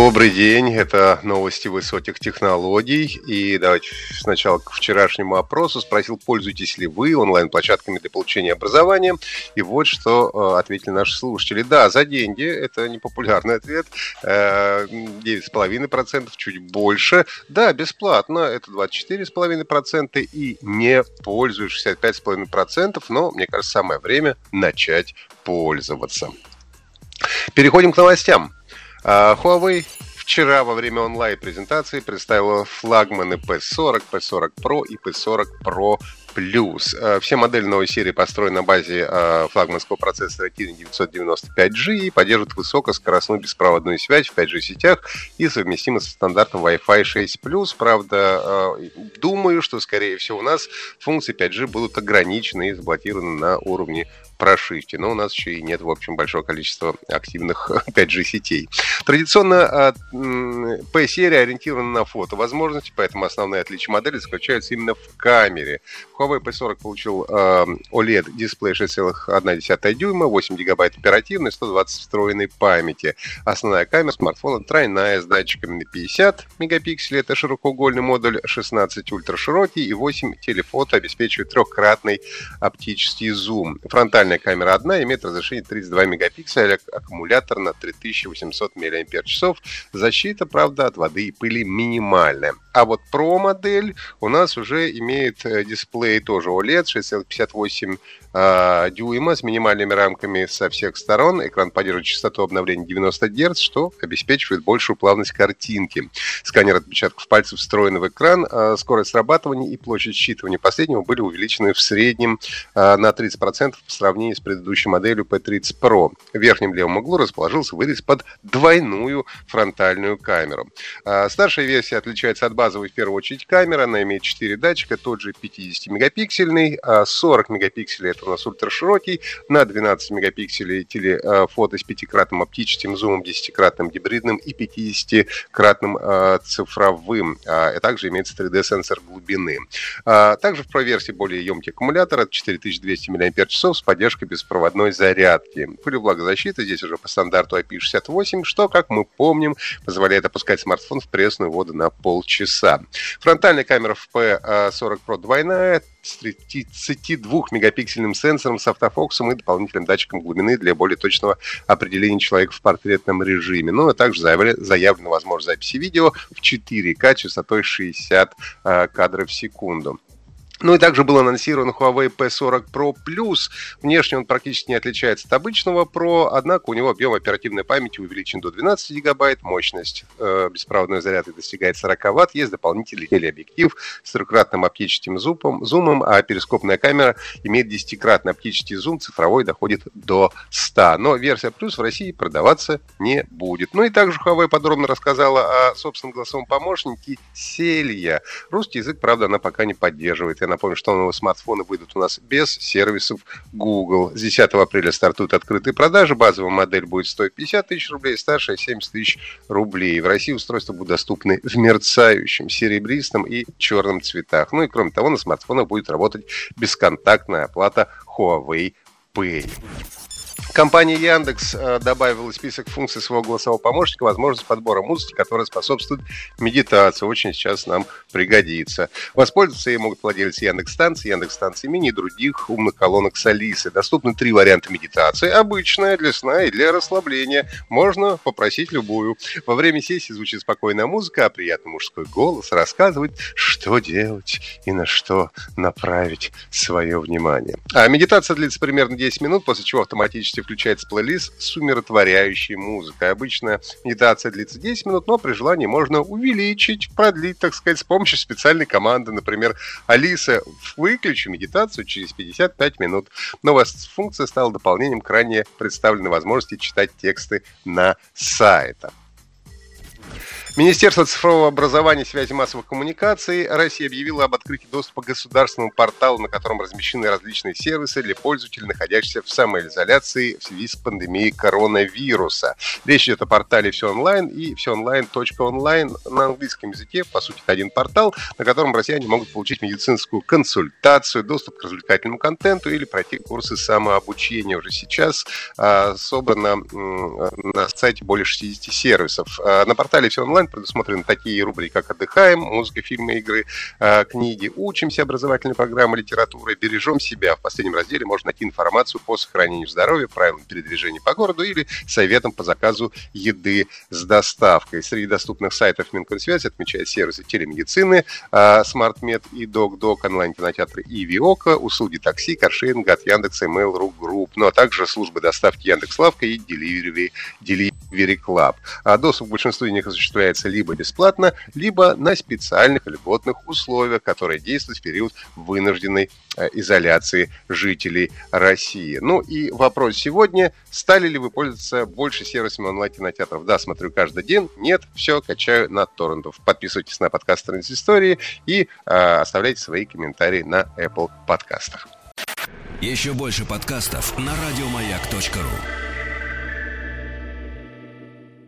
Добрый день, это новости высоких технологий. И давайте сначала к вчерашнему опросу. Спросил, пользуетесь ли вы онлайн-площадками для получения образования. И вот что э, ответили наши слушатели. Да, за деньги, это непопулярный ответ. 9,5%, э, чуть больше. Да, бесплатно, это 24,5%. И не пользуюсь 65,5%. Но, мне кажется, самое время начать пользоваться. Переходим к новостям. А, Huawei вчера во время онлайн-презентации представила флагманы P40, P40 Pro и P40 Pro Plus. А, все модели новой серии построены на базе а, флагманского процессора Kirin 995G и поддерживают высокоскоростную беспроводную связь в 5G сетях и совместимы со стандартом Wi-Fi 6 Правда, думаю, что, скорее всего, у нас функции 5G будут ограничены и заблокированы на уровне прошивки, но у нас еще и нет, в общем, большого количества активных 5G сетей. Традиционно P-серия ориентирована на фото возможности, поэтому основные отличия модели заключаются именно в камере. Huawei P40 получил OLED дисплей 6,1 дюйма, 8 гигабайт оперативной, 120 встроенной памяти. Основная камера смартфона тройная с датчиками на 50 мегапикселей, это широкоугольный модуль, 16 ультраширокий и 8 телефото обеспечивает трехкратный оптический зум. Фронтальная камера одна, имеет разрешение 32 мегапикселя, аккумулятор на 3800 мАч. Защита, правда, от воды и пыли минимальная. А вот Pro модель у нас уже имеет э, дисплей тоже OLED 6,58 э, дюйма с минимальными рамками со всех сторон. Экран поддерживает частоту обновления 90 Гц, что обеспечивает большую плавность картинки. Сканер отпечатков пальцев встроен в экран. Э, скорость срабатывания и площадь считывания последнего были увеличены в среднем э, на 30% по сравнению с предыдущей моделью P30 Pro. В верхнем левом углу расположился вырез под двойную фронтальную камеру. Э, старшая версия отличается от базовой в первую очередь камера. Она имеет 4 датчика, тот же 50-мегапиксельный, 40 мегапикселей это у нас ультраширокий, на 12 мегапикселей телефото с пятикратным оптическим зумом, десятикратным гибридным и 50-кратным э, цифровым. А также имеется 3D-сенсор глубины. А также в проверсии более емкий аккумулятор от 4200 мАч с поддержкой беспроводной зарядки. Пылевлагозащита здесь уже по стандарту IP68, что, как мы помним, позволяет опускать смартфон в пресную воду на полчаса. Фронтальная камера в P40 Pro двойная, 32-мегапиксельным сенсором с автофокусом и дополнительным датчиком глубины для более точного определения человека в портретном режиме. Ну, а также заявлена возможность записи видео в 4К частотой 60 э, кадров в секунду. Ну и также был анонсирован Huawei P40 Pro Plus. Внешне он практически не отличается от обычного Pro, однако у него объем оперативной памяти увеличен до 12 гигабайт, мощность э, беспроводной зарядки достигает 40 ватт, есть дополнительный телеобъектив с трехкратным оптическим зумом, зумом, а перископная камера имеет десятикратный оптический зум, цифровой доходит до 100. Но версия Plus в России продаваться не будет. Ну и также Huawei подробно рассказала о собственном голосовом помощнике Селья. Русский язык, правда, она пока не поддерживает напомню, что новые смартфоны выйдут у нас без сервисов Google. С 10 апреля стартуют открытые продажи. Базовая модель будет стоить 50 тысяч рублей, старшая 70 тысяч рублей. В России устройства будут доступны в мерцающем, серебристом и черном цветах. Ну и кроме того, на смартфонах будет работать бесконтактная оплата Huawei Pay. Компания Яндекс э, добавила список функций своего голосового помощника возможность подбора музыки, которая способствует медитации. Очень сейчас нам пригодится. Воспользоваться ей могут владельцы Яндекс станции, Яндекс станции мини и других умных колонок с Алисой. Доступны три варианта медитации. Обычная, для сна и для расслабления. Можно попросить любую. Во время сессии звучит спокойная музыка, а приятный мужской голос рассказывает, что делать и на что направить свое внимание. А медитация длится примерно 10 минут, после чего автоматически включается плейлист с умиротворяющей музыкой. Обычно медитация длится 10 минут, но при желании можно увеличить, продлить, так сказать, с помощью специальной команды. Например, Алиса, выключи медитацию через 55 минут. Новая функция стала дополнением к ранее представленной возможности читать тексты на сайтах. Министерство цифрового образования и связи массовых коммуникаций России объявило об открытии доступа к государственному порталу, на котором размещены различные сервисы для пользователей, находящихся в самоизоляции в связи с пандемией коронавируса. Речь идет о портале «Все онлайн» и «Все онлайн.онлайн» на английском языке. По сути, это один портал, на котором россияне могут получить медицинскую консультацию, доступ к развлекательному контенту или пройти курсы самообучения. Уже сейчас а, собрано а, на сайте более 60 сервисов. А, на портале «Все онлайн» предусмотрены такие рубрики, как «Отдыхаем», музыка, фильмы, игры, э, книги, учимся, образовательные программы, литература, бережем себя. В последнем разделе можно найти информацию по сохранению здоровья, правилам передвижения по городу или советам по заказу еды с доставкой. Среди доступных сайтов Минкомсвязи отмечают сервисы телемедицины, SmartMed э, и DocDoc, онлайн-кинотеатры и Виока, услуги такси, каршеринга от Яндекса, Mail.ru Group, ну а также службы доставки Яндекс.Лавка и Delivery, Delivery Club. А доступ к большинству из них осуществляется либо бесплатно, либо на специальных льготных условиях, которые действуют в период вынужденной э, изоляции жителей России. Ну и вопрос сегодня, стали ли вы пользоваться больше сервисами онлайн-кинотеатров? Да, смотрю каждый день. Нет, все, качаю на торрентов. Подписывайтесь на подкаст Транзистории и э, оставляйте свои комментарии на Apple подкастах. Еще больше подкастов на радиомаяк.ру